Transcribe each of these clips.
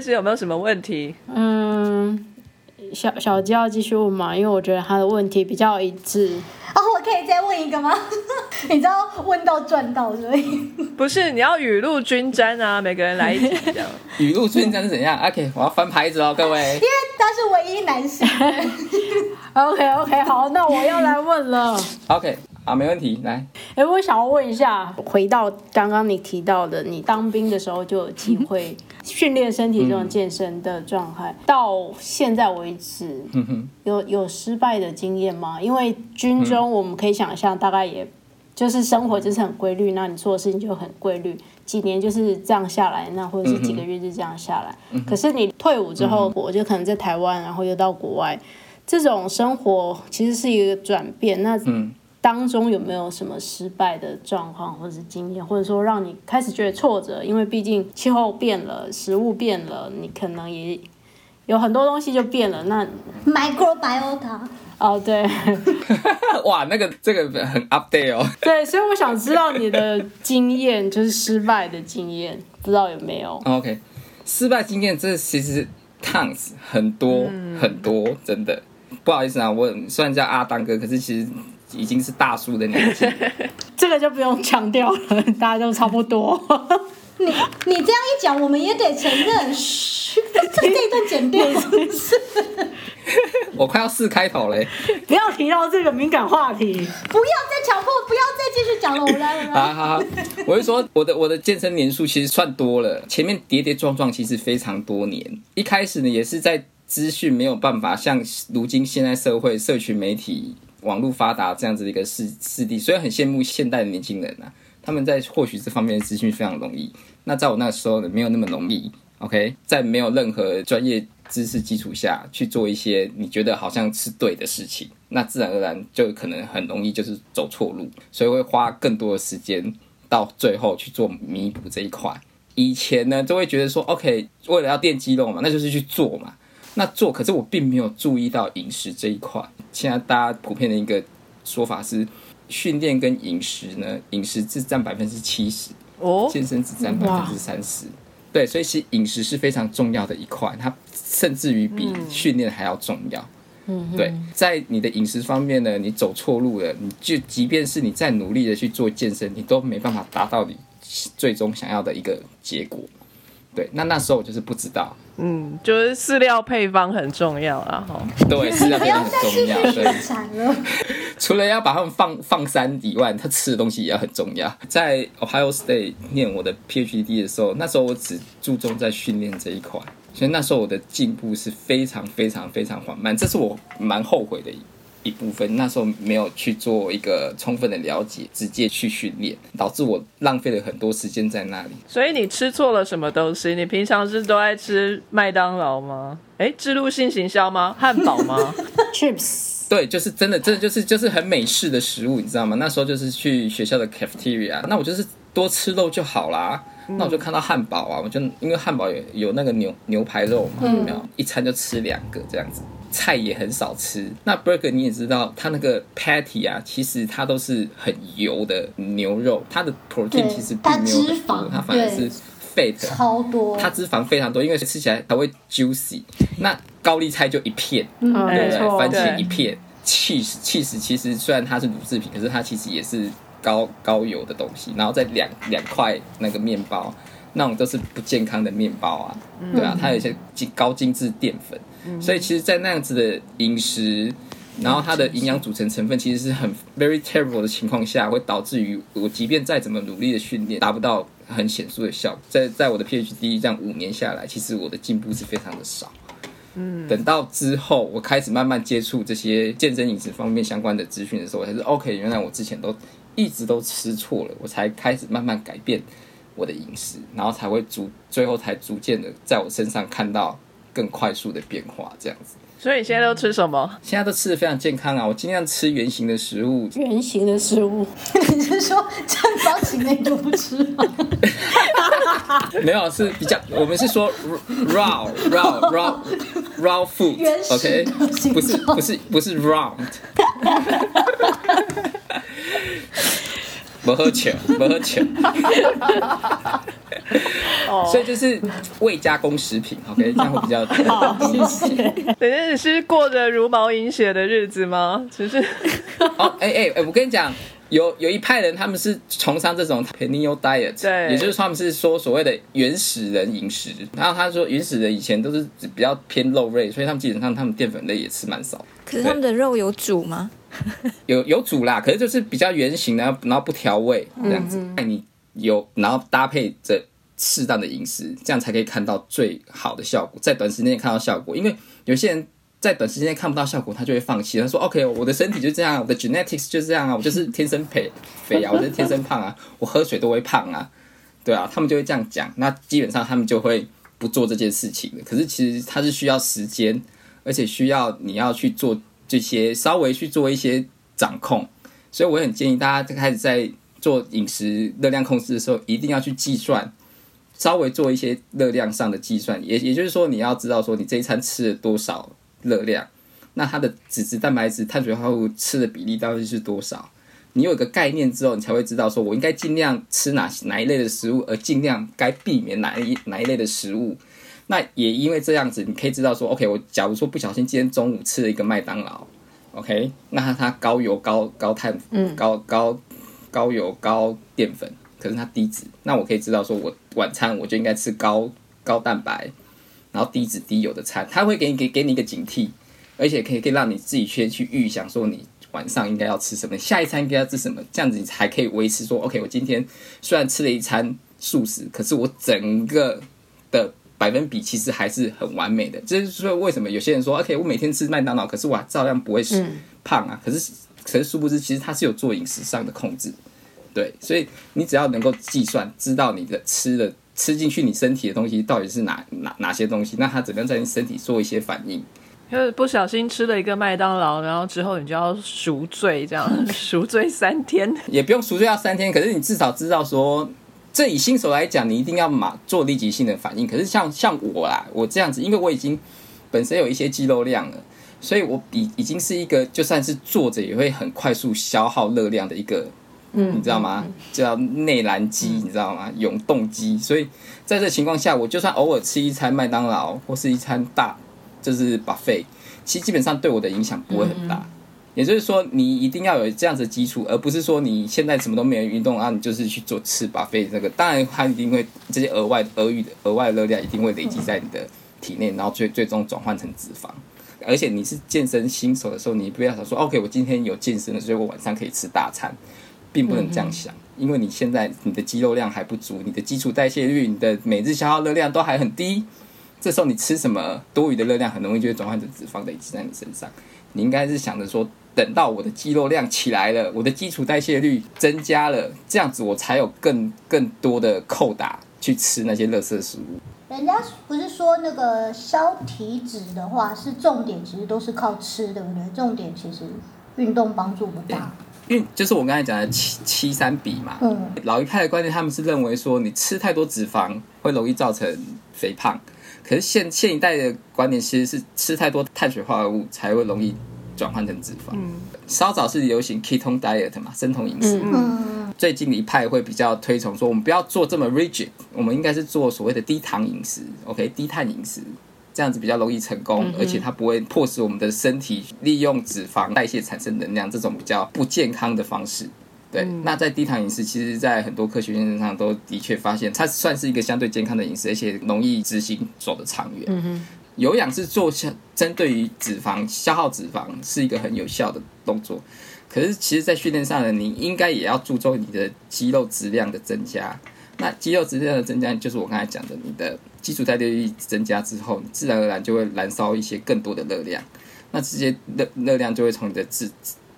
CS 有没有什么问题？嗯，小小鸡要继续问嘛，因为我觉得他的问题比较一致。哦，我可以再问一个吗？你知道问到赚到，所以不是，你要雨露均沾啊，每个人来一题这样。雨露均沾是怎样？OK，我要翻牌子哦，各位。因为他是唯一男生。OK OK，好，那我要来问了。OK，好，没问题，来。哎，我想要问一下，回到刚刚你提到的，你当兵的时候就有机会训练身体这种健身的状态，到现在为止，有有失败的经验吗？因为军中我们可以想象，大概也就是生活就是很规律，那你做的事情就很规律，几年就是这样下来，那或者是几个月就这样下来。可是你退伍之后，我就可能在台湾，然后又到国外，这种生活其实是一个转变。那嗯当中有没有什么失败的状况或者是经验，或者说让你开始觉得挫折？因为毕竟气候变了，食物变了，你可能也有很多东西就变了。那 microbiota，哦，对 哇，那个这个很 update 哦。对，所以我想知道你的经验，就是失败的经验，不知道有没有？OK，失败经验这其实 tons 很多、很多，真的不好意思啊，我虽然叫阿当哥，可是其实已经是大叔的年纪。这个就不用强调了，大家都差不多。你你这样一讲，我们也得承认，嘘，这这一段剪掉，是不是？我快要四开头嘞，不要提到这个敏感话题。不要再强迫，不要再继续讲了，我来，我来。好好好，我是说我的我的健身年数其实算多了，前面跌跌撞撞其实非常多年。一开始呢，也是在资讯没有办法像如今现在社会、社群媒体、网络发达这样子的一个世世地，所以很羡慕现代的年轻人啊，他们在获取这方面的资讯非常容易。那在我那时候呢，没有那么容易。OK，在没有任何专业知识基础下去做一些你觉得好像是对的事情，那自然而然就可能很容易就是走错路，所以会花更多的时间到最后去做弥补这一块。以前呢，就会觉得说，OK，为了要练肌肉嘛，那就是去做嘛。那做，可是我并没有注意到饮食这一块。现在大家普遍的一个说法是，训练跟饮食呢，饮食只占百分之七十，哦，健身只占百分之三十。对，所以其实饮食是非常重要的一块，它甚至于比训练还要重要。嗯，对，在你的饮食方面呢，你走错路了，你就即便是你再努力的去做健身，你都没办法达到你最终想要的一个结果。对，那那时候我就是不知道，嗯，就是饲料配方很重要啊，哈。对，饲料配方很重要。对。除了要把他们放放山以外，他吃的东西也要很重要。在 Ohio State 念我的 PhD 的时候，那时候我只注重在训练这一块，所以那时候我的进步是非常非常非常缓慢，这是我蛮后悔的一一部分。那时候没有去做一个充分的了解，直接去训练，导致我浪费了很多时间在那里。所以你吃错了什么东西？你平常是都爱吃麦当劳吗？哎，植入性行销吗？汉堡吗？chips 对，就是真的，真的就是就是很美式的食物，你知道吗？那时候就是去学校的 cafeteria，那我就是多吃肉就好啦。那我就看到汉堡啊，我就因为汉堡有有那个牛牛排肉嘛，有没有？一餐就吃两个这样子，菜也很少吃。那 burger 你也知道，它那个 patty 啊，其实它都是很油的牛肉，它的 protein 其实并没有很脂肪多，它反而是 fat。超多，它脂肪非常多，因为吃起来它会 juicy。那高丽菜就一片，嗯，对不对？番茄一片，cheese cheese 其实虽然它是乳制品，可是它其实也是高高油的东西，然后再两两块那个面包，那种都是不健康的面包啊，对啊，它有一些精高精致淀粉，所以其实，在那样子的饮食。然后它的营养组成成分其实是很 very terrible 的情况下，会导致于我即便再怎么努力的训练，达不到很显著的效果。在在我的 PhD 这样五年下来，其实我的进步是非常的少。嗯等到之后，我开始慢慢接触这些健身饮食方面相关的资讯的时候，我才是 OK，原来我之前都一直都吃错了，我才开始慢慢改变我的饮食，然后才会逐最后才逐渐的在我身上看到更快速的变化，这样子。所以你现在都吃什么？现在都吃的非常健康啊，我尽量吃圆形的食物，圆形的食物，你是说正方形那都不吃吗？没有是比较，我们是说 raw raw raw raw 原始 food，OK，、的形不是不是不是 round。不喝酒，不喝酒。哦，所以就是未加工食品，OK，这样会比较好，谢谢。等一下你是过着茹毛饮血的日子吗？只是哦，哎哎哎，我跟你讲，有有一派人他们是崇尚这种 paleo diet，对也就是说他们是说所谓的原始人饮食。然后他说原始人以前都是比较偏肉类，所以他们基本上他们淀粉类也吃蛮少。可是他们的肉有煮吗？有有煮啦，可是就是比较圆形的，然后不调味这样子。那、你有，然后搭配着适当的饮食，这样才可以看到最好的效果，在短时间内看到效果。因为有些人在短时间内看不到效果，他就会放弃。他说：“OK，我的身体就这样，我的 genetics 就这样啊，我就是天生肥肥啊，我就是天生胖啊，我喝水都会胖啊。”对啊，他们就会这样讲。那基本上他们就会不做这件事情的。可是其实它是需要时间，而且需要你要去做这些稍微去做一些掌控。所以我很建议大家开始在做饮食热量控制的时候，一定要去计算，稍微做一些热量上的计算。也也就是说，你要知道说你这一餐吃了多少热量，那它的脂质、蛋白质、碳水化合物吃的比例到底是多少？你有一个概念之后，你才会知道说我应该尽量吃哪哪一类的食物，而尽量该避免哪一哪一类的食物。那也因为这样子，你可以知道说，OK，我假如说不小心今天中午吃了一个麦当劳，OK，那它它高油、高高碳、嗯。高高高油、高淀粉，可是它低脂，那我可以知道说我晚餐我就应该吃高高蛋白，然后低脂低油的餐，它会给你给给你一个警惕，而且可以可以让你自己先去预想说你晚上应该要吃什么，下一餐应该要吃什么，这样子你才可以维持说，OK，我今天虽然吃了一餐素食，可是我整个的百分比其实还是很完美的。这就是说为什么有些人说，OK，我每天吃麦当劳，可是我还照样不会胖啊。可是可是殊不知，其实他是有做饮食上的控制。对，所以你只要能够计算，知道你的吃的吃进去你身体的东西到底是哪哪哪些东西，那它怎么样在你身体做一些反应。就是不小心吃了一个麦当劳，然后之后你就要赎罪，这样赎罪三天。也不用赎罪要三天，可是你至少知道说，这以新手来讲，你一定要马做立即性的反应。可是像像我啦，我这样子，因为我已经本身有一些肌肉量了，所以我已已经是一个就算是坐着也会很快速消耗热量的一个，嗯，你知道吗？叫内燃机，你知道吗？永动机。所以在这情况下，我就算偶尔吃一餐麦当劳或是一餐大就是 buffet，其实基本上对我的影响不会很大。也就是说，你一定要有这样子的基础，而不是说你现在什么都没有运动啊，你就是去做吃 buffet 这个。当然，它一定会这些额外额余的额外的热量一定会累积在你的体内，然后最 最终转换成脂肪。而且你是健身新手的时候，你不要想说 OK，我今天有健身了，所以我晚上可以吃大餐，并不能这样想，因为你现在你的肌肉量还不足，你的基础代谢率、你的每日消耗热量都还很低。这时候你吃什么多余的热量，很容易就会转换成脂肪累积在你身上。你应该是想着说，等到我的肌肉量起来了，我的基础代谢率增加了，这样子我才有更更多的扣打去吃那些垃圾食物。人家不是说那个消体脂的话是重点，其实都是靠吃，对不对？重点其实运动帮助不大。因为就是我刚才讲的七七三比嘛，嗯，老一派的观念，他们是认为说你吃太多脂肪会容易造成肥胖，可是现现一代的观点其实是吃太多碳水化合物才会容易转换成脂肪。嗯稍早是流行 ketone diet 嘛，生酮饮食。嗯，最近的一派会比较推崇说，我们不要做这么 rigid，我们应该是做所谓的低糖饮食，OK，低碳饮食，这样子比较容易成功，而且它不会迫使我们的身体利用脂肪代谢产生能量这种比较不健康的方式。对，那在低糖饮食，其实，在很多科学验证上都的确发现，它算是一个相对健康的饮食，而且容易执行，走得长远。嗯有氧是做相针对于脂肪消耗脂肪是一个很有效的动作，可是其实，在训练上呢，你应该也要注重你的肌肉质量的增加。那肌肉质量的增加，就是我刚才讲的，你的基础代谢率增加之后，你自然而然就会燃烧一些更多的热量。那这些热热量就会从你的脂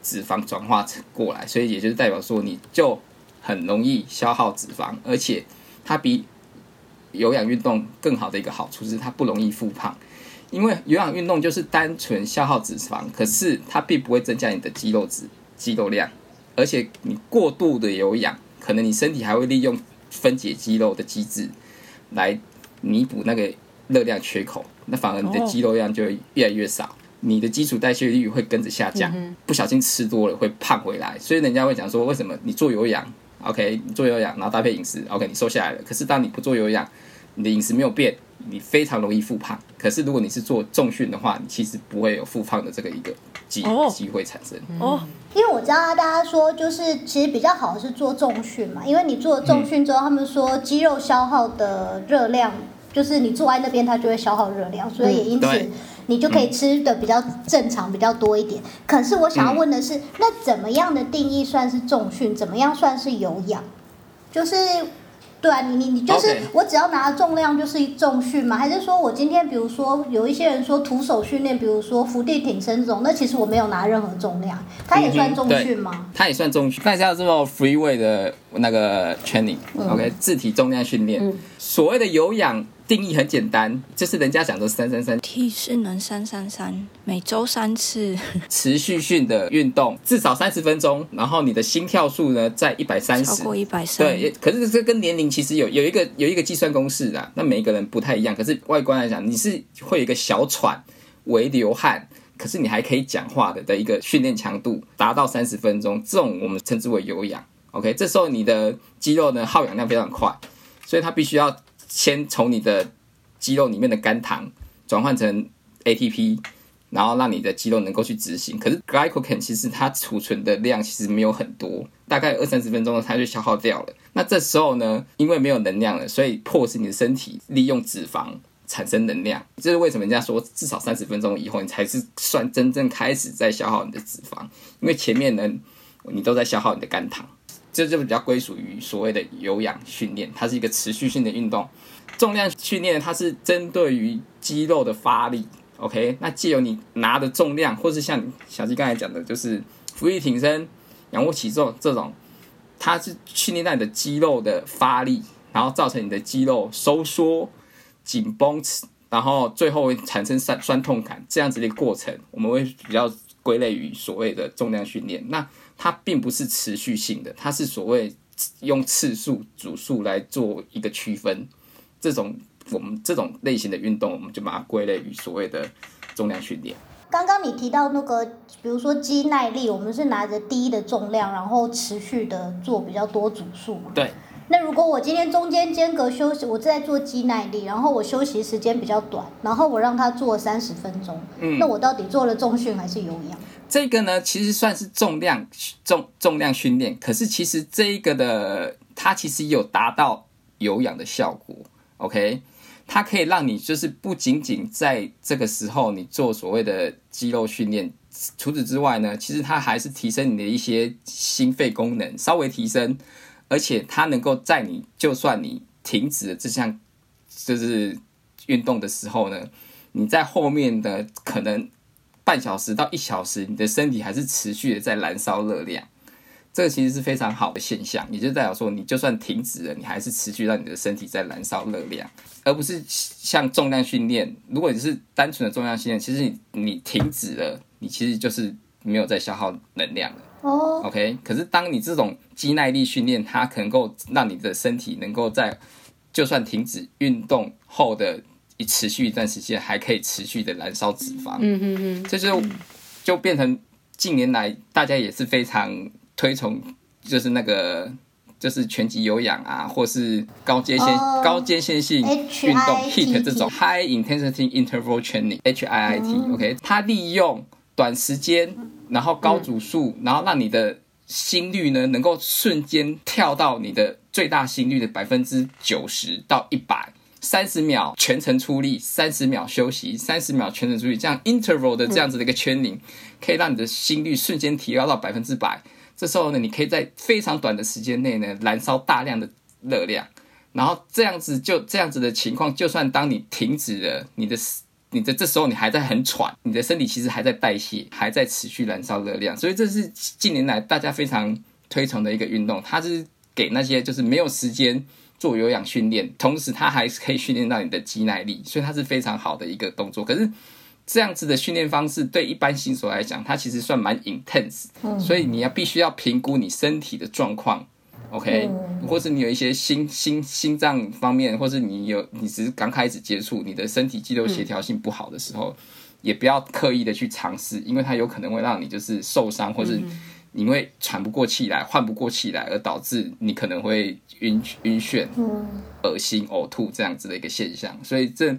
脂肪转化成过来，所以也就是代表说，你就很容易消耗脂肪，而且它比有氧运动更好的一个好处是它不容易复胖。因为有氧运动就是单纯消耗脂肪，可是它并不会增加你的肌肉质、肌肉量，而且你过度的有氧，可能你身体还会利用分解肌肉的机制来弥补那个热量缺口，那反而你的肌肉量就会越来越少，你的基础代谢率会跟着下降，不小心吃多了会胖回来，所以人家会讲说，为什么你做有氧，OK，你做有氧，然后搭配饮食，OK，你瘦下来了。可是当你不做有氧，你的饮食没有变，你非常容易复胖。可是如果你是做重训的话，你其实不会有复胖的这个一个机哦。机会产生。哦，因为我知道大家说，就是其实比较好的是做重训嘛，因为你做了重训之后，他们说肌肉消耗的热量，就是你坐在那边它就会消耗热量，所以也因此对你就可以吃的比较正常、比较多一点。可是我想要问的是，那怎么样的定义算是重训？怎么样算是有氧？就是。对啊，你你你就是我只要拿重量就是重训吗？还是说我今天比如说有一些人说徒手训练，比如说伏地挺身这种，那其实我没有拿任何重量，它也算重训吗？它也算重训，但是要做 free weight 的那个 training，OK，、自体重量训练。所谓的有氧定义很简单，就是人家讲的三三三，体适能三三三，每周三次，持续性的运动至少三十分钟，然后你的心跳数呢在一百三十。超过一百三。对，可是这跟年龄其实有有一个有一个计算公式啊，那每一个人不太一样。可是外观来讲，你是会有一个小喘、微流汗，可是你还可以讲话的的一个训练强度达到三十分钟，这种我们称之为有氧。OK，这时候你的肌肉呢耗氧量非常快，所以它必须要先从你的肌肉里面的肝糖转换成 ATP，然后让你的肌肉能够去执行。可是 glycogen 其实它储存的量其实没有很多，大概二三十分钟它就消耗掉了。那这时候呢，因为没有能量了，所以迫使你的身体利用脂肪产生能量。这是为什么人家说至少三十分钟以后，你才是算真正开始在消耗你的脂肪，因为前面呢你都在消耗你的肝糖。这就比较归属于所谓的有氧训练，它是一个持续性的运动。重量训练它是针对于肌肉的发力，OK？那借由你拿的重量，或是像小鸡刚才讲的，就是俯卧挺身、仰卧起坐这种，它是训练到你的肌肉的发力，然后造成你的肌肉收缩、紧绷，然后最后会产生酸酸痛感，这样子的一个过程，我们会比较归类于所谓的重量训练。那它并不是持续性的，它是所谓用次数、组数来做一个区分。这种我们这种类型的运动，我们就把它归类于所谓的重量训练。刚刚你提到那个，比如说肌耐力，我们是拿着低的重量，然后持续的做比较多组数嘛。对。那如果我今天中间间隔休息，我在做肌耐力，然后我休息时间比较短，然后我让他做三十分钟，嗯那我到底做了重训还是有氧？这个呢，其实算是重量重重量训练，可是其实这一个的它其实有达到有氧的效果。OK，它可以让你就是不仅仅在这个时候你做所谓的肌肉训练，除此之外呢，其实它还是提升你的一些心肺功能，稍微提升，而且它能够在你就算你停止了这项就是运动的时候呢，你在后面的可能半小时到一小时，你的身体还是持续的在燃烧热量。这个其实是非常好的现象，也就代表说，你就算停止了，你还是持续让你的身体在燃烧热量，而不是像重量训练。如果你是单纯的重量训练，其实你你停止了，你其实就是没有在消耗能量了。哦，OK，可是当你这种肌耐力训练，它能够让你的身体能够在就算停止运动后的一持续一段时间，还可以持续的燃烧脂肪。嗯嗯嗯，这就就变成近年来大家也是非常推崇，就是那个就是拳击有氧啊，或是高阶线、哦。高阶线性运动 HIIT HIIT 这种 High Intensity Interval Training HIIT、OK，它利用短时间，然后高组数，然后让你的心率呢能够瞬间跳到你的最大心率的百分之九十到一百。三十秒全程出力，三十秒休息，三十秒全程出力，这样 interval 的这样子的一个圈领，可以让你的心率瞬间提高到百分之百。这时候呢，你可以在非常短的时间内呢，燃烧大量的热量。然后这样子就这样子的情况，就算当你停止了你的你的这时候你还在很喘，你的身体其实还在代谢，还在持续燃烧热量。所以这是近年来大家非常推崇的一个运动，它是给那些就是没有时间做有氧训练，同时它还是可以训练到你的肌耐力，所以它是非常好的一个动作。可是这样子的训练方式对一般新手来讲，它其实算蛮 intense，、所以你要必须要评估你身体的状况。OK，、或是你有一些心心心脏方面，或是你有你只是刚开始接触，你的身体肌肉协调性不好的时候，也不要刻意的去尝试，因为它有可能会让你就是受伤，或是你会喘不过气来、换不过气来，而导致你可能会晕晕眩、恶心、呕吐这样子的一个现象。所以这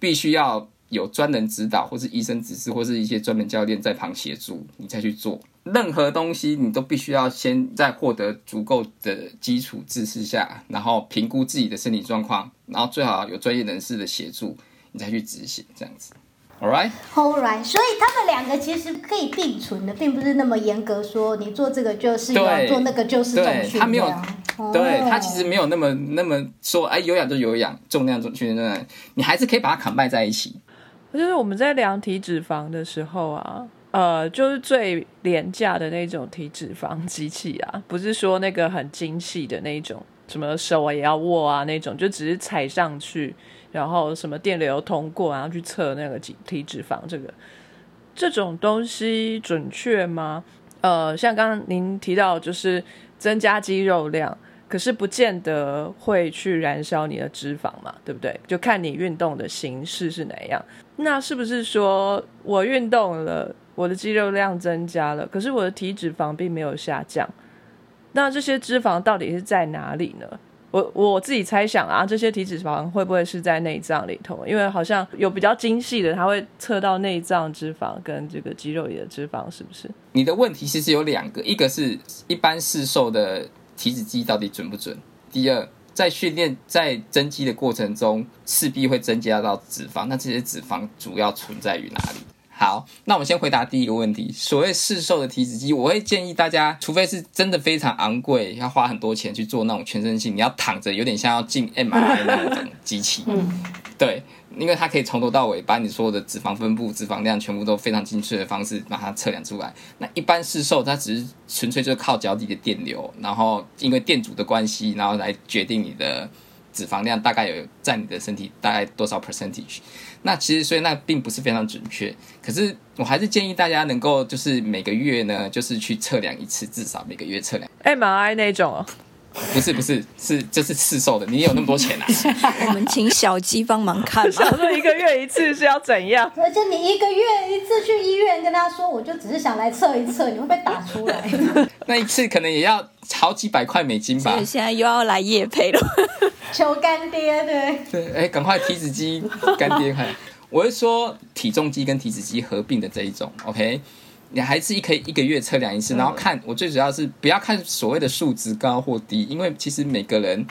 必须要有专人指导，或是医生指示，或是一些专门教练在旁协助，你再去做。任何东西你都必须要先在获得足够的基础知识下，然后评估自己的身体状况，然后最好有专业人士的协助，你再去执行这样子。All right，All right，所以他们两个其实可以并存的，并不是那么严格说你做这个就是有对做那个就是重对，训他没有对他其实没有那么那么说，哎，有氧就有氧，重量重训练，你还是可以把它砍败在一起。就是我们在量体脂肪的时候啊，呃，就是最廉价的那种体脂肪 机器啊，不是说那个很精细的那种，什么手啊也要握啊那种，就只是踩上去，然后什么电流通过，然后去测那个体体脂肪，这个这种东西准确吗？呃，像刚刚您提到，就是增加肌肉量。可是不见得会去燃烧你的脂肪嘛，对不对？就看你运动的形式是哪样。那是不是说我运动了，我的肌肉量增加了，可是我的体脂肪并没有下降？那这些脂肪到底是在哪里呢？我我自己猜想啊，这些体脂肪会不会是在内脏里头？因为好像有比较精细的，它会测到内脏脂肪跟这个肌肉里的脂肪，是不是？你的问题其实有两个，一个是一般市售的体脂机到底准不准？第二，在训练在增肌的过程中，势必会增加到脂肪，那这些脂肪主要存在于哪里？好，那我们先回答第一个问题。所谓市售的体脂机，我会建议大家，除非是真的非常昂贵，要花很多钱去做那种全身性，你要躺着，有点像要进 MRI 那种机器。嗯，对，因为它可以从头到尾把你所有的脂肪分布、脂肪量全部都非常精确的方式把它测量出来。那一般市售它只是纯粹就是靠脚底的电流，然后因为电阻的关系，然后来决定你的脂肪量大概有占你的身体大概多少 percentage。那其实所以那并不是非常准确，可是我还是建议大家能够就是每个月呢，就是去测量一次，至少每个月测量。MRI 那种哦，不是不是是就是市售的，你有那么多钱啊？我们请小鸡帮忙看嘛。想说一个月一次是要怎样？而且你一个月一次去医院跟他说，我就只是想来测一测，你会被打出来。那一次可能也要好几百块美金吧所以。现在又要来夜配了。求干爹，对，对，哎，赶快体脂机干爹快！我是说体重机跟体脂机合并的这一种，OK？你还是可以一个月测量一次，然后看我最主要是不要看所谓的数值高或低，因为其实每个人，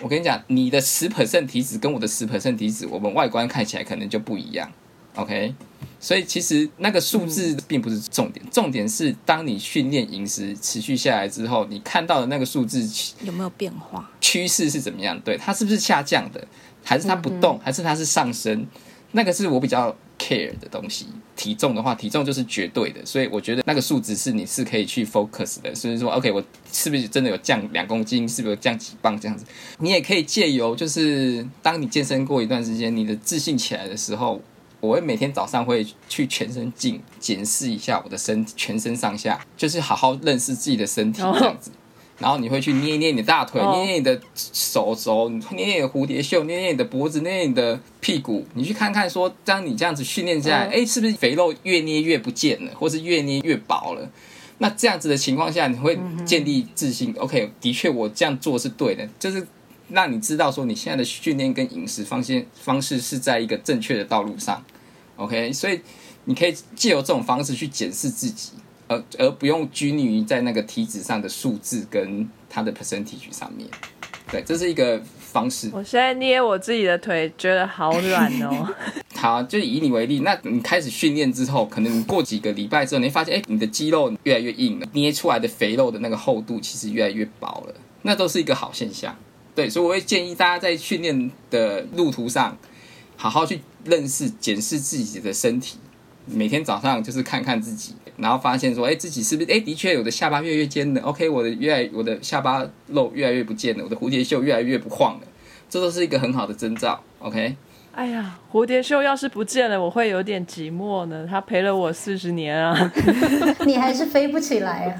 我跟你讲，你的十 percent 体脂跟我的十 percent 体脂，我们外观看起来可能就不一样，OK？所以其实那个数字并不是重点，重点是当你训练饮食持续下来之后，你看到的那个数字有没有变化？趋势是怎么样？对，它是不是下降的，还是它不动，还是它是上升？那个是我比较 care 的东西。体重的话，体重就是绝对的，所以我觉得那个数值是你是可以去 focus 的。所以说，OK，我是不是真的有降两公斤？是不是有降几磅这样子？你也可以借由就是当你健身过一段时间，你的自信起来的时候，我会每天早上会去全身镜检视一下我的身体，全身上下，就是好好认识自己的身体这样子。然后你会去捏一捏你的大腿，哦捏捏你的手肘，捏捏你的蝴蝶袖，捏捏你的脖子，捏捏你的屁股。你去看看说，当你这样子训练下来，哎、是不是肥肉越捏越不见了，或是越捏越薄了？那这样子的情况下，你会建立自信。OK，的确我这样做是对的，就是让你知道说你现在的训练跟饮食方向方式是在一个正确的道路上。OK，所以你可以借由这种方式去检视自己。而而不用拘泥于在那个体脂上的数字跟它的 percentage 上面，对，这是一个方式。我现在捏我自己的腿，觉得好软哦。好，就以你为例，那你开始训练之后，可能你过几个礼拜之后，你会发现，哎、你的肌肉越来越硬了，捏出来的肥肉的那个厚度其实越来越薄了，那都是一个好现象。对，所以我会建议大家在训练的路途上，好好去认识、检视自己的身体。每天早上就是看看自己，然后发现说，哎，自己是不是哎，的确我的下巴越来越尖了，OK，我的越来我的下巴肉越来越不见了，我的蝴蝶袖越来越不晃了，这都是一个很好的征兆，OK。哎呀，蝴蝶袖要是不见了，我会有点寂寞呢。它陪了我四十年啊。你还是飞不起来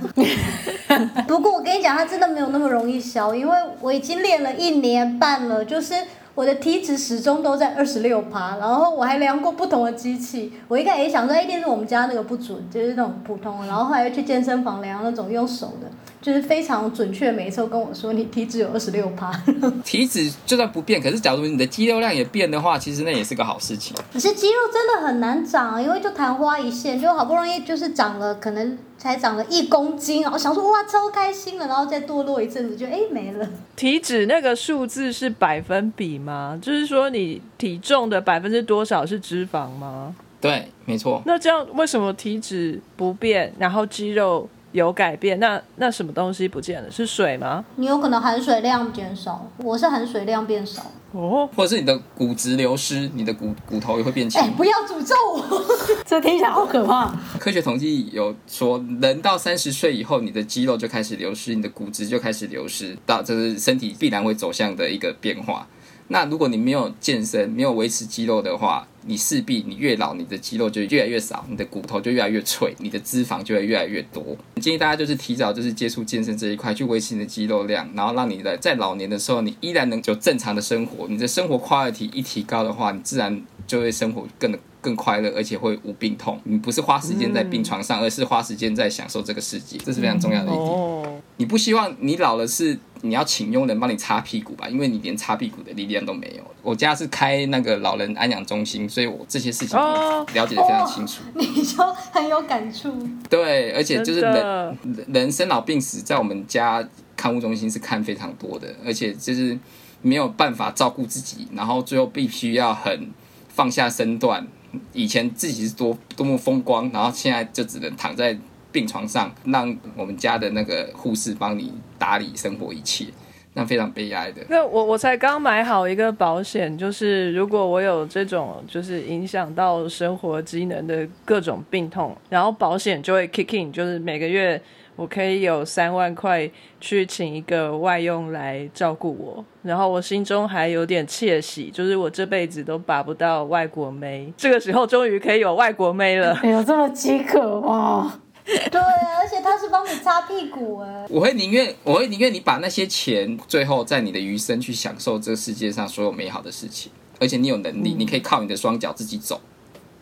啊。不过我跟你讲，它真的没有那么容易消，因为我已经练了一年半了，就是我的体脂始终都在二十六趴，然后我还量过不同的机器，我一开始也想说，哎一定是我们家那个不准，就是那种普通的，然后后来又去健身房量那种用手的，就是非常准确，每一次都跟我说你体脂有二十六趴，体脂就算不变，可是假如你的肌肉量也变的话，其实那也是个好事情。可是肌肉真的很难长，因为就昙花一现，就好不容易就是长了，可能才长了一公斤，然后想说哇超开心了，然后再堕落一阵子就哎没了。体脂那个数字是百分比吗？就是说你体重的百分之多少是脂肪吗？对，没错。那这样为什么体脂不变，然后肌肉有改变？那那什么东西不见了？是水吗？你有可能含水量减少，我是含水量变少。哦，或者是你的骨质流失，你的骨骨头也会变轻哎、。不要诅咒我！这听起来好可怕。科学统计有说，人到三十岁以后，你的肌肉就开始流失，你的骨质就开始流失，到这是身体必然会走向的一个变化。那如果你没有健身，没有维持肌肉的话，你势必你越老，你的肌肉就越来越少，你的骨头就越来越脆，你的脂肪就会越来越多。建议大家就是提早就是接触健身这一块，去维持你的肌肉量，然后让你的在老年的时候，你依然能有正常的生活。你的生活快乐体一提高的话，你自然就会生活更更快乐，而且会无病痛。你不是花时间在病床上，而是花时间在享受这个世界，这是非常重要的一点。你不希望你老了是你要请佣人帮你擦屁股吧？因为你连擦屁股的力量都没有。我家是开那个老人安养中心，所以我这些事情哦了解的非常清楚。你就很有感触。对，而且就是人人生老病死，在我们家看护中心是看非常多的，而且就是没有办法照顾自己，然后最后必须要很放下身段。以前自己是多多么风光，然后现在就只能躺在病床上，让我们家的那个护士帮你打理生活一切，那非常悲哀的。那我我才刚买好一个保险，就是如果我有这种就是影响到生活机能的各种病痛，然后保险就会 kick in，就是每个月我可以有三万块去请一个外佣来照顾我，然后我心中还有点窃喜，就是我这辈子都拔不到外国妹，这个时候终于可以有外国妹了。哎呦，这么饥渴吗？对啊，而且他是帮你擦屁股哎。我会宁愿，我会宁愿你把那些钱，最后在你的余生去享受这世界上所有美好的事情，而且你有能力，你可以靠你的双脚自己走。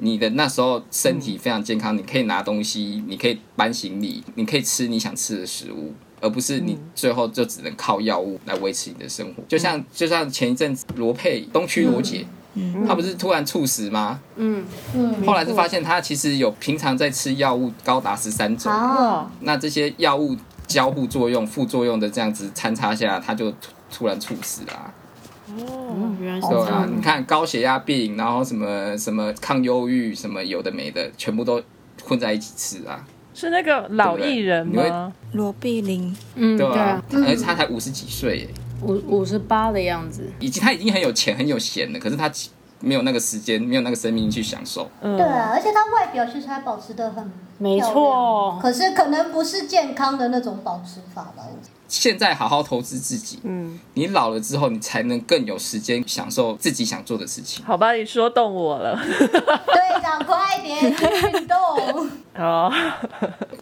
你的那时候身体非常健康，你可以拿东西，你可以搬行李，你可以吃你想吃的食物，而不是你最后就只能靠药物来维持你的生活。就像就像前一阵子罗佩东区罗姐，她不是突然猝死吗？嗯，嗯，后来是发现他其实有平常在吃药物高达十三种。啊，那这些药物交互作用、副作用的这样子参差下，他就突突然猝死啦、嗯，原来是对啊，这样。你看高血压病，然后什么什么抗忧郁，什么有的没的，全部都混在一起吃啊，是那个老艺人吗？罗碧玲，嗯，对啊，而且他才五十几岁耶，五五十八的样子。已经他已经很有钱、很有闲了，可是他没有那个时间，没有那个生命去享受。嗯对啊，而且他外表其实还保持的很没错可是可能不是健康的那种保持法吧。现在好好投资自己，嗯，你老了之后，你才能更有时间享受自己想做的事情。好吧，你说动我了。队长快点去运动。哦，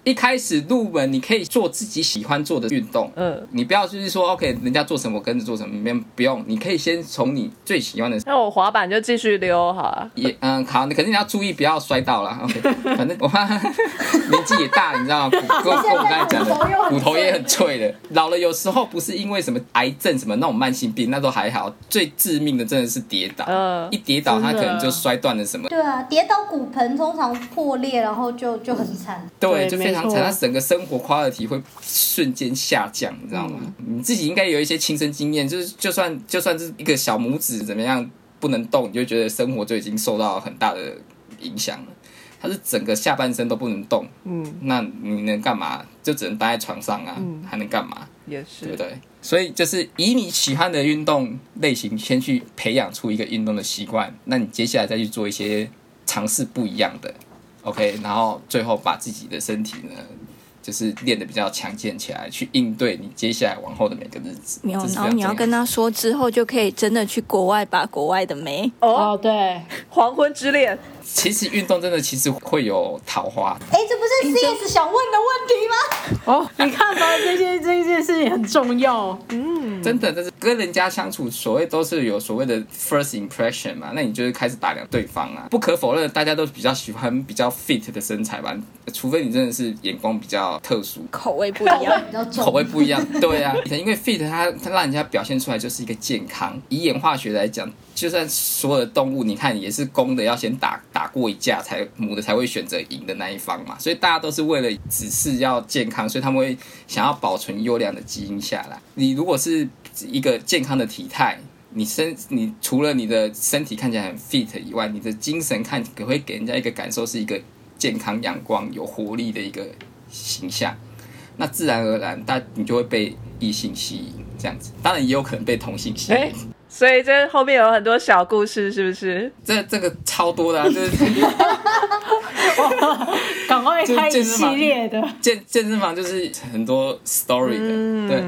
一开始入门，你可以做自己喜欢做的运动，嗯，你不要就是说 OK，人家做什么我跟着做什么，没不用，你可以先从你最喜欢的那我滑板就继续溜好了。也嗯好，你肯定要注意不要摔到了。OK，反正我怕 年纪也大了，你知道吗？骨跟跟我刚才讲的，骨头也很脆的。老了有时候不是因为什么癌症什么那种慢性病，那都还好，最致命的真的是跌倒。嗯一跌倒，他可能就摔断了什么，对啊，跌倒骨盆通常破裂，然后就就很惨。对，就非常惨，他整个生活 quality 会瞬间下降，你知道吗？你自己应该有一些亲身经验，就是就算就算是一个小拇指怎么样不能动，你就觉得生活就已经受到很大的影响了。他是整个下半身都不能动，嗯，那你能干嘛？就只能待在床上啊，嗯还能干嘛？也是。对不对？所以就是以你喜欢的运动类型，先去培养出一个运动的习惯，那你接下来再去做一些尝试不一样的，OK，然后最后把自己的身体呢，就是练的比较强健起来，去应对你接下来往后的每个日子。没有然后你要跟他说之后就可以真的去国外把国外的美。哦，哦，对，黄昏之恋，其实运动真的其实会有桃花，哎，这不是 CS 想问的问题吗？哦，你看吧，这些这件事情很重要。嗯真的，就是跟人家相处，所谓都是有所谓的 first impression 嘛，那你就是开始打量对方啊。不可否认，大家都比较喜欢比较 fit 的身材吧，除非你真的是眼光比较特殊。口味不一样。比较重，口味不一样，对啊，因为 fit 它它让人家表现出来就是一个健康。以演化学来讲，就算所有的动物，你看也是公的要先打打过一架，才母的才会选择赢的那一方嘛。所以大家都是为了只是要健康，所以他们会想要保存优良的基因下来。你如果是一个健康的体态。你身，你除了你的身体看起来很 fit 以外，你的精神看可会给人家一个感受是一个健康、阳光、有活力的一个形象。那自然而然，大你就会被异性吸引，这样子。当然也有可能被同性吸引。哎所以这后面有很多小故事，是不是？这这个超多的、啊，就是 赶快开一系列的。健健身房就是很多 story 的，对。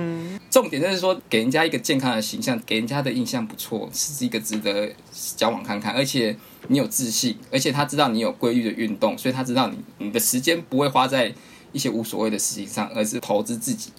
重点就是说，给人家一个健康的形象，给人家的印象不错，是一个值得交往看看，而且你有自信，而且他知道你有规律的运动，所以他知道你你的时间不会花在一些无所谓的事情上，而是投资自己。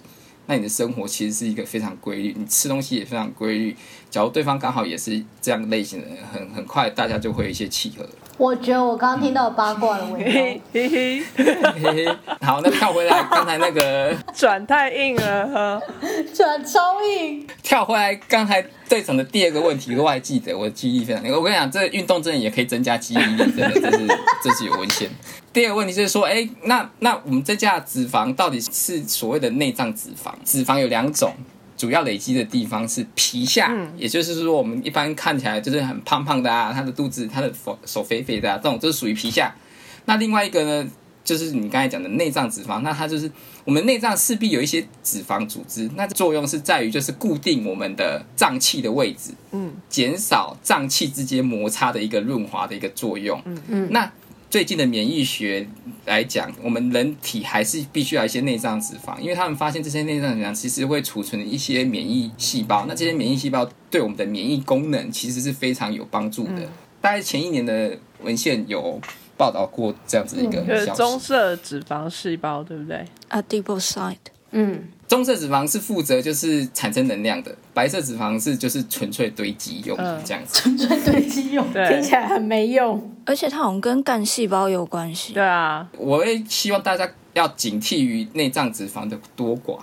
那你的生活其实是一个非常规律，你吃东西也非常规律。假如对方刚好也是这样类型的人，很很快大家就会有一些契合。我觉得我刚刚听到八卦的味嘿道。嘿嘿，嘿嘿，好，那跳回来刚才那个，转太硬了哈。转超硬，跳回来刚才队长的第二个问题，我还记得，我的记忆力非常。我跟你讲，这个运动真的也可以增加记忆力，真的，这是这是有文献。第二个问题就是说，哎，那那我们这架脂肪到底是所谓的内脏脂肪？脂肪有两种。主要累积的地方是皮下，也就是说，我们一般看起来就是很胖胖的啊，他的肚子、他的手手肥肥的啊，这种就是属于皮下。那另外一个呢，就是你刚才讲的内脏脂肪，那它就是我们内脏势必有一些脂肪组织，那作用是在于就是固定我们的脏器的位置，嗯，减少脏器之间摩擦的一个润滑的一个作用。嗯嗯，那最近的免疫学来讲，我们人体还是必须要一些内脏脂肪，因为他们发现这些内脏脂肪其实会储存一些免疫细胞，那这些免疫细胞对我们的免疫功能其实是非常有帮助的。大概前一年的文献有报道过这样子一个就是消息。棕色脂肪细胞，对不对？Adipocyte，嗯，棕色脂肪是负责就是产生能量的，白色脂肪是就是纯粹堆积用这样子。纯粹堆积用。听起来很没用。而且它好像跟干细胞有关系。对啊，我会希望大家要警惕于内脏脂肪的多寡。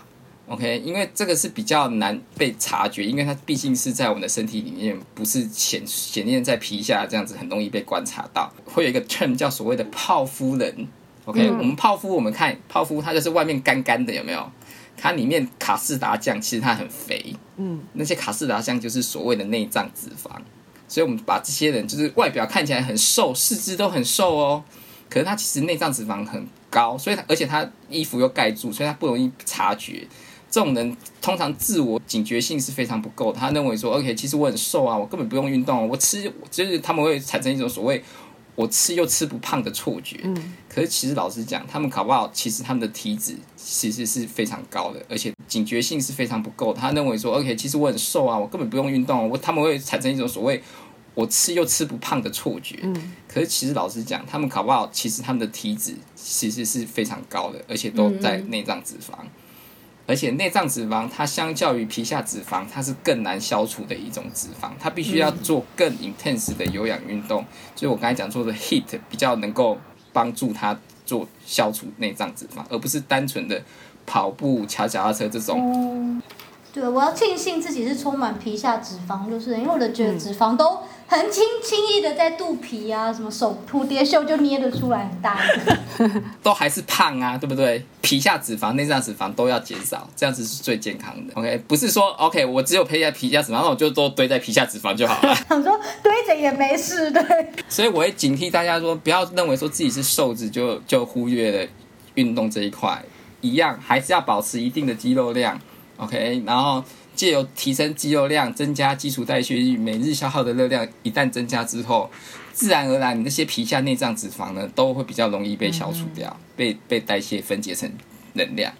OK，因为这个是比较难被察觉，因为它毕竟是在我们的身体里面，不是显显现在皮下这样子，很容易被观察到。会有一个 term 叫所谓的泡芙人。OK，、我们泡芙，我们看泡芙，它就是外面干干的，有没有？它里面卡士达酱其实它很肥，嗯，那些卡士达酱就是所谓的内脏脂肪，所以我们把这些人就是外表看起来很瘦，四肢都很瘦哦，可是他其实内脏脂肪很高，所以他而且他衣服又盖住，所以他不容易察觉。这种人通常自我警觉性是非常不够，他认为说，OK，其实我很瘦啊，我根本不用运动，我吃就是他们会产生一种所谓我吃又吃不胖的错觉。嗯，可是其实老实讲，他们搞不好其实他们的体脂其实是非常高的，而且警觉性是非常不够。他认为说，OK，其实我很瘦啊，我根本不用运动，我他们会产生一种所谓我吃又吃不胖的错觉。嗯，可是其实老实讲，他们搞不好其实他们的体脂其实是非常高的，而且都在内脏脂肪。而且内脏脂肪它相较于皮下脂肪，它是更难消除的一种脂肪，它必须要做更 intense 的有氧运动。所以我刚才讲做的 heat 比较能够帮助他做消除内脏脂肪，而不是单纯的跑步、骑脚踏车这种。哦，对，我要庆幸自己是充满皮下脂肪，就是因为我的觉得脂肪都很轻轻易的在肚皮啊，什么手蝴蝶袖就捏得出来很大。都还是胖啊，对不对？皮下脂肪、内脏脂肪都要减少，这样子是最健康的。OK，不是说 OK，我只有皮下皮下脂肪，那我就都堆在皮下脂肪就好了。想说堆着也没事，对。所以我会警惕大家说，不要认为说自己是瘦子就就忽略了运动这一块，一样还是要保持一定的肌肉量。OK，然后借由提升肌肉量，增加基础代谢率，每日消耗的热量一旦增加之后，自然而然你那些皮下内脏脂肪呢，都会比较容易被消除掉，被被代谢分解成能量。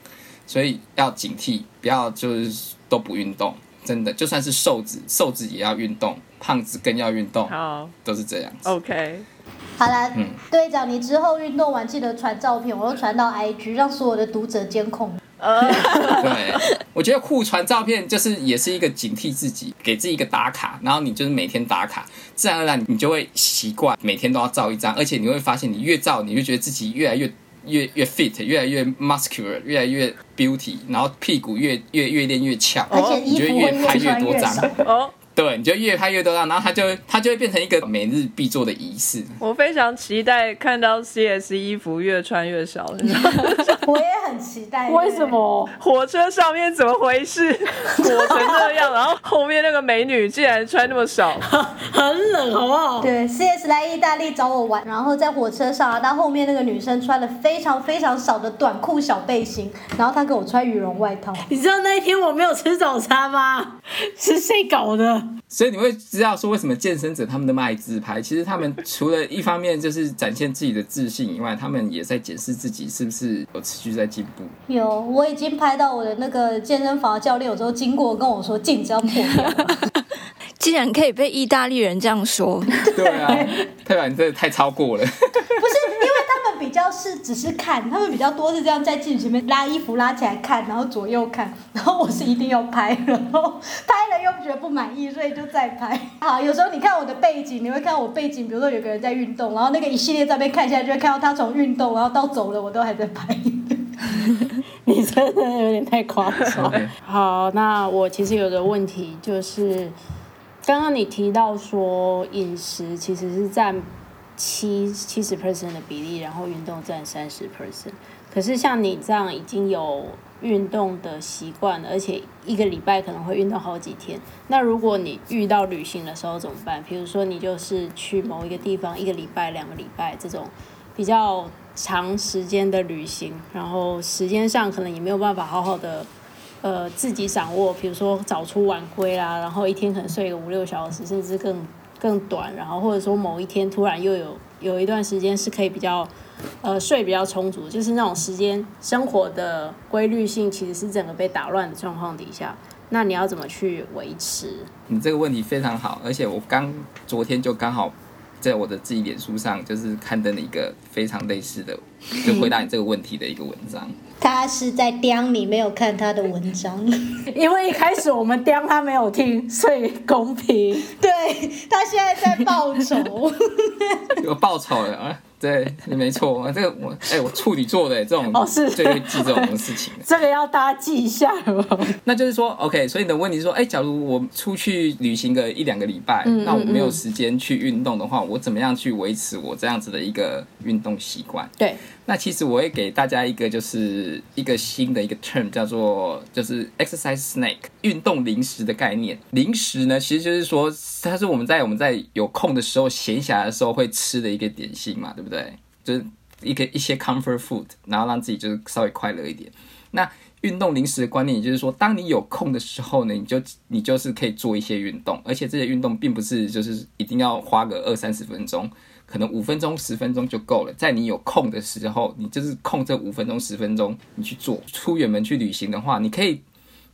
所以要警惕，不要就是都不运动。真的，就算是瘦子，瘦子也要运动，胖子更要运动，好都是这样子。，OK，好啦，嗯队长，你之后运动完记得传照片，我都传到 IG，让所有的读者监控。呃，对，我觉得互传照片就是也是一个警惕自己，给自己一个打卡，然后你就是每天打卡，自然而然你就会习惯每天都要照一张，而且你会发现你越照，你就觉得自己越来越越越 fit，越来越 muscular，越来越 beauty，然后屁股越越越练越翘，而且你就衣服会越拍越穿越多张。哦，对，你就越拍越多张，然后它就会它就会变成一个每日必做的仪式。我非常期待看到 CS 衣服越穿越少，你知道吗 我也很期待。为什？么？火车上面怎么回事？裹成这样，然后后面那个美女竟然穿那么少，很冷，好不好？对，CS 来意大利找我玩，然后在火车上啊，到后面那个女生穿了非常非常少的短裤小背心，然后她给我穿羽绒外套。你知道那一天我没有吃早餐吗？是谁搞的？所以你会知道说为什么健身者他们那么爱自拍，其实他们除了一方面就是展现自己的自信以外，他们也在检视自己是不是有持续在进步。有，我已经拍到我的那个健身房教练，有时候经过跟我说镜子要破掉。竟然可以被意大利人这样说，对啊，太表你真的太超过了。不是，较是只是看，他们比较多是这样在镜子前面拉衣服拉起来看，然后左右看，然后我是一定要拍，然后拍了又觉得不满意，所以就再拍。好，有时候你看我的背景，你会看我背景，比如说有个人在运动，然后那个一系列照片看下来，就会看到他从运动然后到走了，我都还在拍。你真的有点太夸张。好，那我其实有个问题，就是刚刚你提到说饮食其实是占七七十 percent 的比例，然后运动占三十 percent。可是像你这样已经有运动的习惯了，而且一个礼拜可能会运动好几天，那如果你遇到旅行的时候怎么办？比如说你就是去某一个地方一个礼拜、两个礼拜这种比较长时间的旅行，然后时间上可能也没有办法好好的呃自己掌握，比如说早出晚归啦，然后一天可能睡个五六小时，甚至更更短，然后或者说某一天突然又有有一段时间是可以比较呃睡比较充足，就是那种时间生活的规律性其实是整个被打乱的状况底下，那你要怎么去维持？你这个问题非常好，而且我刚昨天就刚好在我的自己脸书上就是刊登了一个非常类似的，就回答你这个问题的一个文章。他是在刁你，没有看他的文章。因为一开始我们刁他没有听，所以公平。对他现在在报仇。有报仇了啊！对，没错，这个我哎、我处女座的这种哦是最会记这种事情的。这个要大家记一下哦。那就是说，OK，所以你的问题是说，哎、假如我出去旅行个一两个礼拜，嗯那我没有时间去运动的话，我怎么样去维持我这样子的一个运动习惯？对，那其实我会给大家一个就是一个新的一个 term，叫做就是 exercise snack 运动零食的概念。零食呢，其实就是说它是我们在我们在有空的时候、闲暇的时候会吃的一个点心嘛，对不对？对就是一个一些 comfort food，然后让自己就是稍微快乐一点。那运动零食的观念，也就是说，当你有空的时候呢，你就你就是可以做一些运动，而且这些运动并不是就是一定要花个二三十分钟，可能五分钟、十分钟就够了。在你有空的时候，你就是空这五分钟、十分钟，你去做。出远门去旅行的话，你可以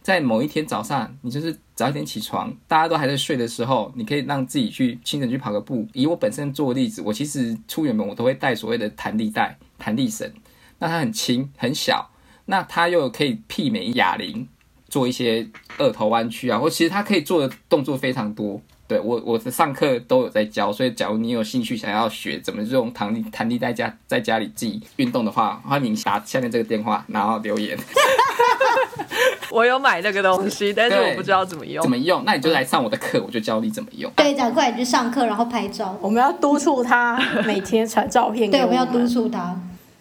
在某一天早上，你就是早一点起床，大家都还在睡的时候，你可以让自己去清晨去跑个步。以我本身做例子，我其实出远门我都会带所谓的弹力带、弹力绳，那它很轻很小，那它又可以媲美哑铃，做一些二头弯曲啊，或其实它可以做的动作非常多。对我，我的上课都有在教，所以假如你有兴趣想要学怎么用弹力弹力带家在家里自己运动的话，欢迎打下面这个电话，然后留言 我有买那个东西，但是我不知道怎么用怎。么用。那你就来上我的课，我就教你怎么用。对，赶，快点去上课，然后拍照。我们要督促他 每天传照片给对，我们要督促他。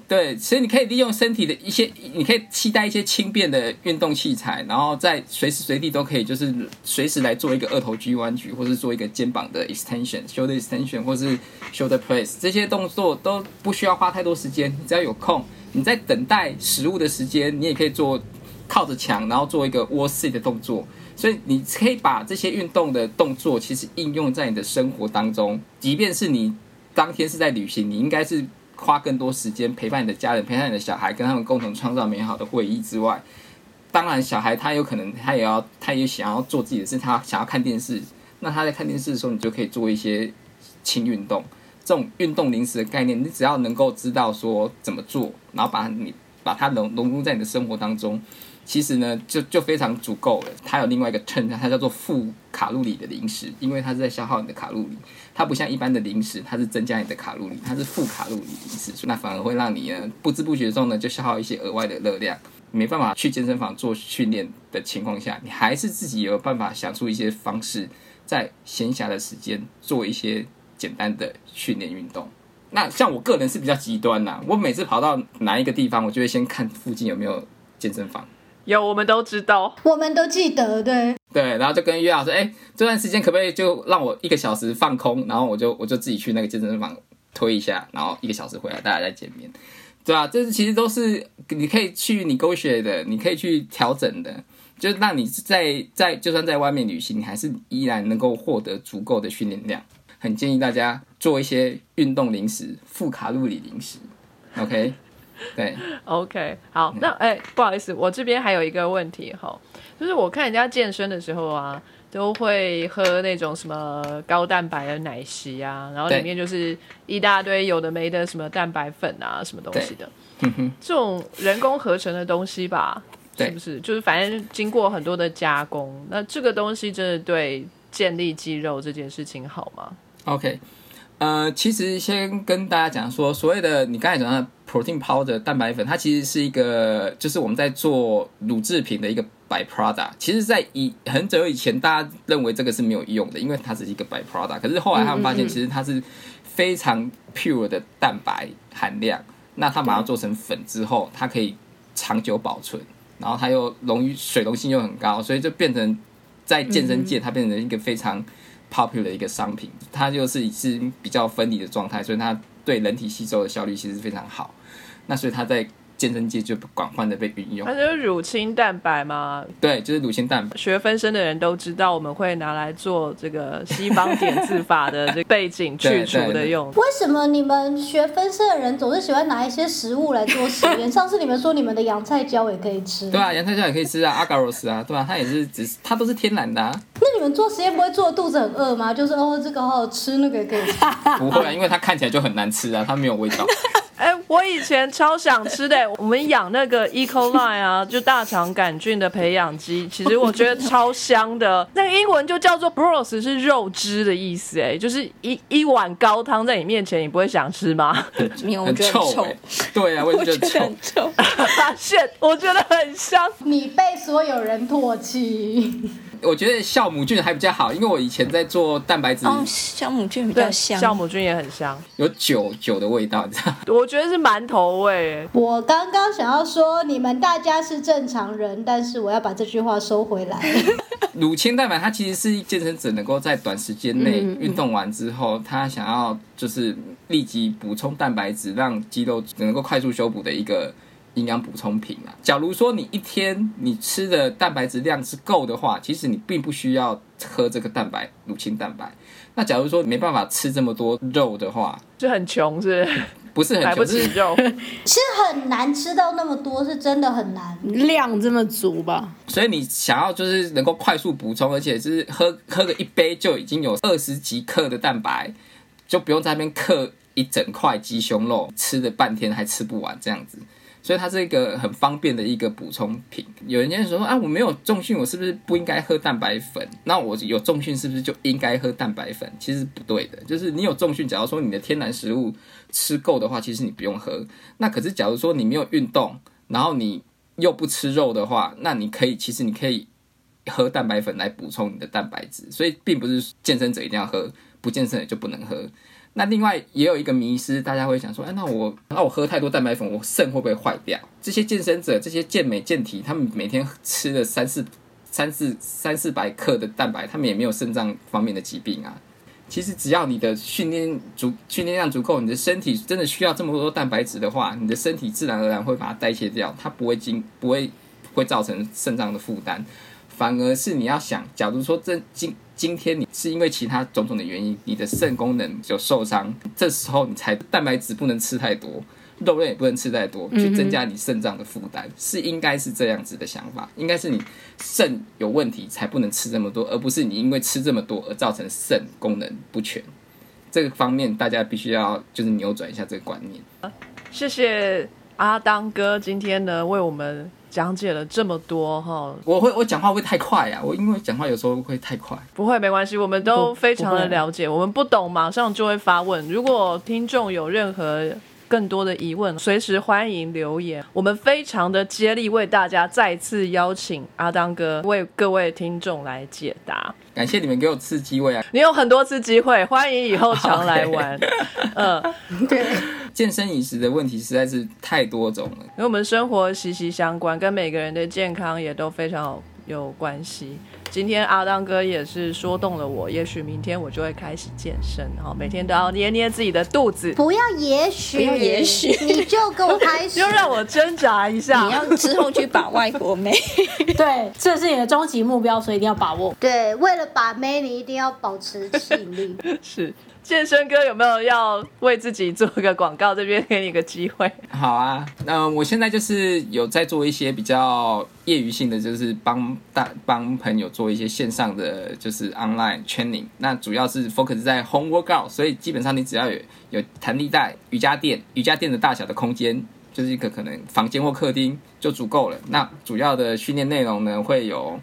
对，所以你可以利用身体的一些，你可以期待一些轻便的运动器材，然后在随时随地都可以，就是随时来做一个二头肌弯举，或是做一个肩膀的 extension、shoulder extension，或是 shoulder press，这些动作都不需要花太多时间，你只要有空，你在等待食物的时间，你也可以做靠着墙，然后做一个 wall sit 的动作。所以你可以把这些运动的动作，其实应用在你的生活当中，即便是你当天是在旅行，你应该是花更多时间陪伴你的家人，陪伴你的小孩，跟他们共同创造美好的回忆之外，当然小孩他有可能他也要他也想要做自己的事，他想要看电视，那他在看电视的时候，你就可以做一些轻运动。这种运动零食的概念，你只要能够知道说怎么做，然后把你把它融融入在你的生活当中，其实呢就就非常足够了。它有另外一个 term，它叫做负卡路里的零食，因为它是在消耗你的卡路里，它不像一般的零食，它是增加你的卡路里，它是负卡路里零食，那反而会让你呢不知不觉中呢就消耗一些额外的热量。没办法去健身房做训练的情况下，你还是自己有办法想出一些方式，在闲暇的时间做一些简单的训练运动。那像我个人是比较极端呐，我每次跑到哪一个地方，我就会先看附近有没有健身房。有，我们都知道，我们都记得，对，对，然后就跟约老师，哎，这段时间可不可以就让我一个小时放空，然后我就我就自己去那个健身房推一下，然后一个小时回来，大家再见面。对啊，这是其实都是你可以去你勾选的，你可以去调整的，就是让你在在就算在外面旅行，你还是依然能够获得足够的训练量。很建议大家做一些运动零食、负卡路里零食。OK，对，OK，好，那哎，不好意思，我这边还有一个问题哈，就是我看人家健身的时候啊。都会喝那种什么高蛋白的奶昔啊，然后里面就是一大堆有的没的什么蛋白粉啊，什么东西的。这种人工合成的东西吧，是不是？就是反正经过很多的加工，那这个东西真的对建立肌肉这件事情好吗？OK，呃，其实先跟大家讲说，所谓的你刚才讲的 protein powder 蛋白粉，它其实是一个，就是我们在做乳制品的一个。by product 其实，在以很久以前，大家认为这个是没有用的，因为它只是一个 by product。可是后来他们发现，其实它是非常 pure 的蛋白含量。那它把它做成粉之后，它可以长久保存，然后它又溶于水溶性又很高，所以就变成在健身界，它变成一个非常 popular 的一个商品。它就是是比较分离的状态，所以它对人体吸收的效率其实非常好。那所以它在健身界就广泛的被运用，它就是乳清蛋白嘛？对，就是乳清蛋白。学分身的人都知道，我们会拿来做这个西方点字法的这背景 去除的用。为什么你们学分身的人总是喜欢拿一些食物来做实验？上次你们说你们的洋菜椒也可以吃，对啊，洋菜椒也可以吃啊，阿嘎罗斯啊，对吧？它也是，只是它都是天然的。那你们做实验不会做肚子很饿吗？就是哦，这个好好吃，那个也可以吃。不会啊，因为它看起来就很难吃啊，它没有味道。哎，我以前超想吃的。我们养那个 E. coli 啊，就大肠杆菌的培养基，其实我觉得超香的。那个英文就叫做 broth，是肉汁的意思。哎，就是一一碗高汤在你面前，你不会想吃吗？没有，很臭。对啊，我觉得很臭。发现我觉得很香。你被所有人唾弃。我觉得酵母菌还比较好，因为我以前在做蛋白质，酵母菌比较香，酵母菌也很香，有酒酒的味道，你知道？我觉得是馒头味。我刚刚想要说你们大家是正常人，但是我要把这句话收回来。乳清蛋白它其实是健身者能够在短时间内运动完之后，他想要就是立即补充蛋白质，让肌肉能够快速修补的一个。营养补充品啊，假如说你一天你吃的蛋白质量是够的话，其实你并不需要喝这个蛋白乳清蛋白。那假如说没办法吃这么多肉的话，就很穷是？不是很穷，不起肉，其实很难吃到那么多，是真的很难，量这么足吧？所以你想要就是能够快速补充，而且是喝喝个一杯就已经有二十几克的蛋白，就不用在那边刻一整块鸡胸肉，吃了半天还吃不完这样子。所以它是一个很方便的一个补充品。有人家说啊，我没有重训，我是不是不应该喝蛋白粉？那我有重训，是不是就应该喝蛋白粉？其实不对的，就是你有重训，假如说你的天然食物吃够的话，其实你不用喝。那可是假如说你没有运动，然后你又不吃肉的话，那你可以，其实你可以喝蛋白粉来补充你的蛋白质。所以并不是健身者一定要喝，不健身的就不能喝。那另外也有一个迷失，大家会想说，哎，那我那我喝太多蛋白粉，我肾会不会坏掉？这些健身者，这些健美健体，他们每天吃了三四三四三四百克的蛋白，他们也没有肾脏方面的疾病啊。其实只要你的训练足，训练量足够，你的身体真的需要这么多蛋白质的话，你的身体自然而然会把它代谢掉，它不会经不会会造成肾脏的负担。反而是你要想，假如说这经今天你是因为其他种种的原因，你的肾功能有受伤，这时候你才蛋白质不能吃太多，肉类也不能吃太多，去增加你肾脏的负担，是应该是这样子的想法，应该是你肾有问题才不能吃这么多，而不是你因为吃这么多而造成肾功能不全。这个方面大家必须要就是扭转一下这个观念。谢谢。阿当哥今天呢为我们讲解了这么多哈，我会我讲话会太快啊，我因为讲话有时候会太快。不会没关系，我们都非常的了解，我们不懂马上就会发问。如果听众有任何更多的疑问，随时欢迎留言，我们非常的接力为大家再次邀请阿当哥为各位听众来解答。感谢你们给我次机会啊！你有很多次机会，欢迎以后常来玩。嗯，对，健身饮食的问题实在是太多种了。因为我们生活息息相关，跟每个人的健康也都非常有关系。今天阿当哥也是说动了我，也许明天我就会开始健身，然后每天都要捏捏自己的肚子，不要也许，不要也许你就给我开始，就让我挣扎一下。你要之后去把外国妹，对，这是你的终极目标，所以一定要把握。对，为了把妹，你一定要保持吸引力。是健身哥有没有要为自己做个广告？这边给你个机会。好啊，那我现在就是有在做一些比较业余性的，就是帮大帮朋友做一些线上的，就是 online training。那主要是 focus 在 home workout，所以基本上你只要有有弹力带、瑜伽垫、瑜伽垫的大小的空间，就是一个可能房间或客厅就足够了。那主要的训练内容呢，会有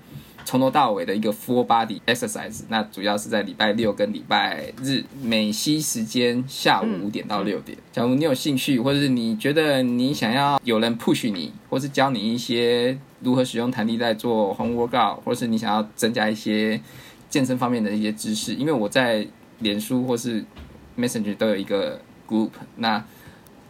从头到尾的一个 full body exercise，那主要是在礼拜六跟礼拜日美西时间下午五点到六点。假如你有兴趣，或者是你觉得你想要有人 push 你，或是教你一些如何使用弹力带做 home workout，或是你想要增加一些健身方面的一些知识，因为我在脸书或是 Messenger 都有一个 group，那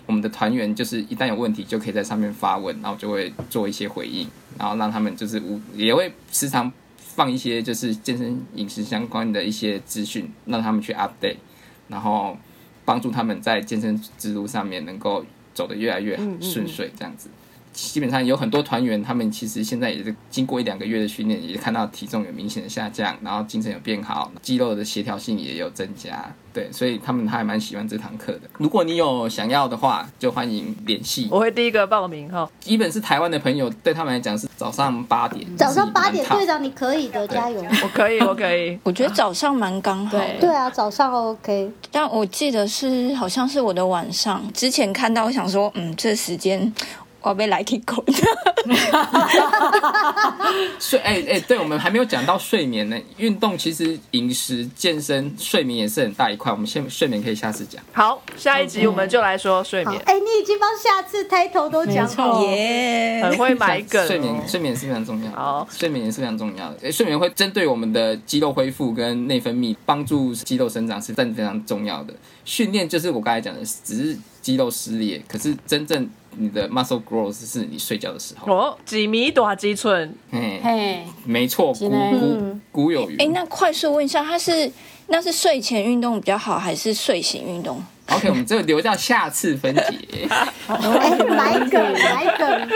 我们的团员就是一旦有问题，就可以在上面发问，然后就会做一些回应，然后让他们就是无也会时常放一些就是健身饮食相关的一些资讯，让他们去 update，然后帮助他们在健身之路上面能够走得越来越顺遂，这样子。基本上有很多团员，他们其实现在也是经过一两个月的训练，也看到体重有明显的下降，然后精神有变好，肌肉的协调性也有增加。对，所以他们还蛮喜欢这堂课的。如果你有想要的话，就欢迎联系。我会第一个报名哈。基本是台湾的朋友，对他们来讲是早上八点，早上八点，队长你可以的，加油！我可以，我可以。我觉得早上蛮刚好。对啊，早上 OK。但我记得是好像是我的晚上，之前看到我想说，嗯，这时间我要被来 K 狗的。睡哎哎，对我们还没有讲到睡眠呢。运动其实饮食、健身、睡眠也是很大一块。我们先睡眠可以下次讲。好，下一集我们就来说睡眠，，好哎，你已经帮下次 title 都讲好了。耶很会买梗、哦。睡眠睡眠是非常重要的。好睡眠也是非常重要的。诶睡眠会针对我们的肌肉恢复跟内分泌，帮助肌肉生长是真的非常重要的。训练就是我刚才讲的，只是肌肉撕裂，可是真正你的 muscle growth 是你睡觉的时候。哦，几米多几寸？嘿，嘿，没错，古古古有哎、云。那快速问一下，它是那是睡前运动比较好，还是睡醒运动？OK，我们这个留到下次分解。哎，来梗，来梗。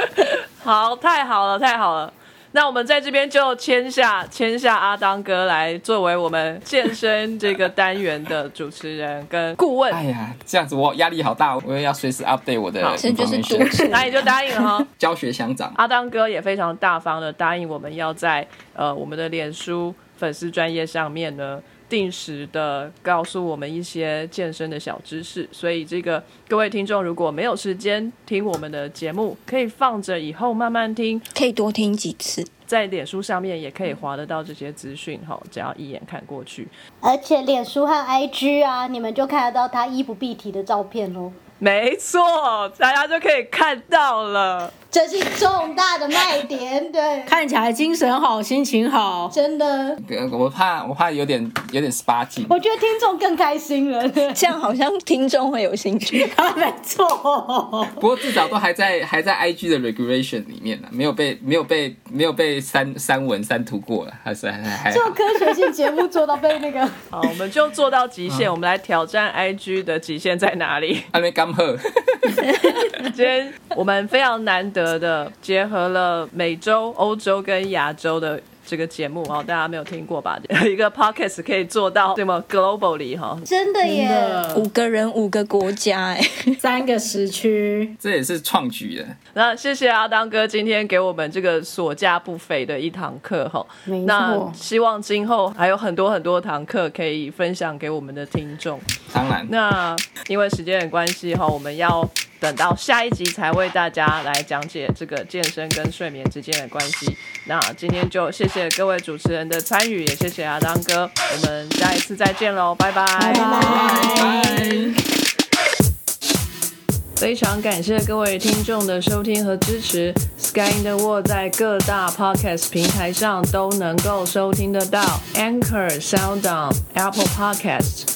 好，太好了，太好了。那我们在这边就签下签下阿当哥来作为我们健身这个单元的主持人跟顾问，哎呀，这样子我压力好大，我也要随时 update 我的好这就是 information 督促。那你就答应了哈。教学相长。阿当哥也非常大方的答应我们要在呃我们的脸书粉丝专业上面呢，定时的告诉我们一些健身的小知识。所以这个各位听众如果没有时间听我们的节目，可以放着以后慢慢听，可以多听几次。在脸书上面也可以划得到这些资讯哈，只要一眼看过去。而且脸书和 IG 啊，你们就看得到他衣不蔽体的照片喽。没错，大家就可以看到了。这是重大的卖点，对，看起来精神好，心情好。真的，呃我怕我怕有点有点十八禁。我觉得听众更开心了。对 这样好像听众会有兴趣。没错，不过至少都还在还在 IG 的 regulation 里面呢，没有被没有被没有被删删文删图过了，还是还还还做。科学性节目做到被那个，好，我们就做到极限，我们来挑战 IG 的极限在哪里？还没干喝，今天我们非常难得的结合了美洲、欧洲跟亚洲的这个节目哦，大家没有听过吧？有 一个 podcast 可以做到这么 globally 哈，真的耶。五个人，五个国家、哎，三个时区，这也是创举的。那谢谢阿当哥今天给我们这个所价不菲的一堂课哈。没那错。希望今后还有很多很多堂课可以分享给我们的听众。当然，那因为时间的关系哈，我们要等到下一集才为大家来讲解这个健身跟睡眠之间的关系。那今天就谢谢各位主持人的参与，也谢谢阿当哥，我们下一次再见喽，拜拜，拜拜。非常感谢各位听众的收听和支持。Sky in the World 在各大 Podcast 平台上都能够收听得到，Anchor、SoundOn、Apple Podcasts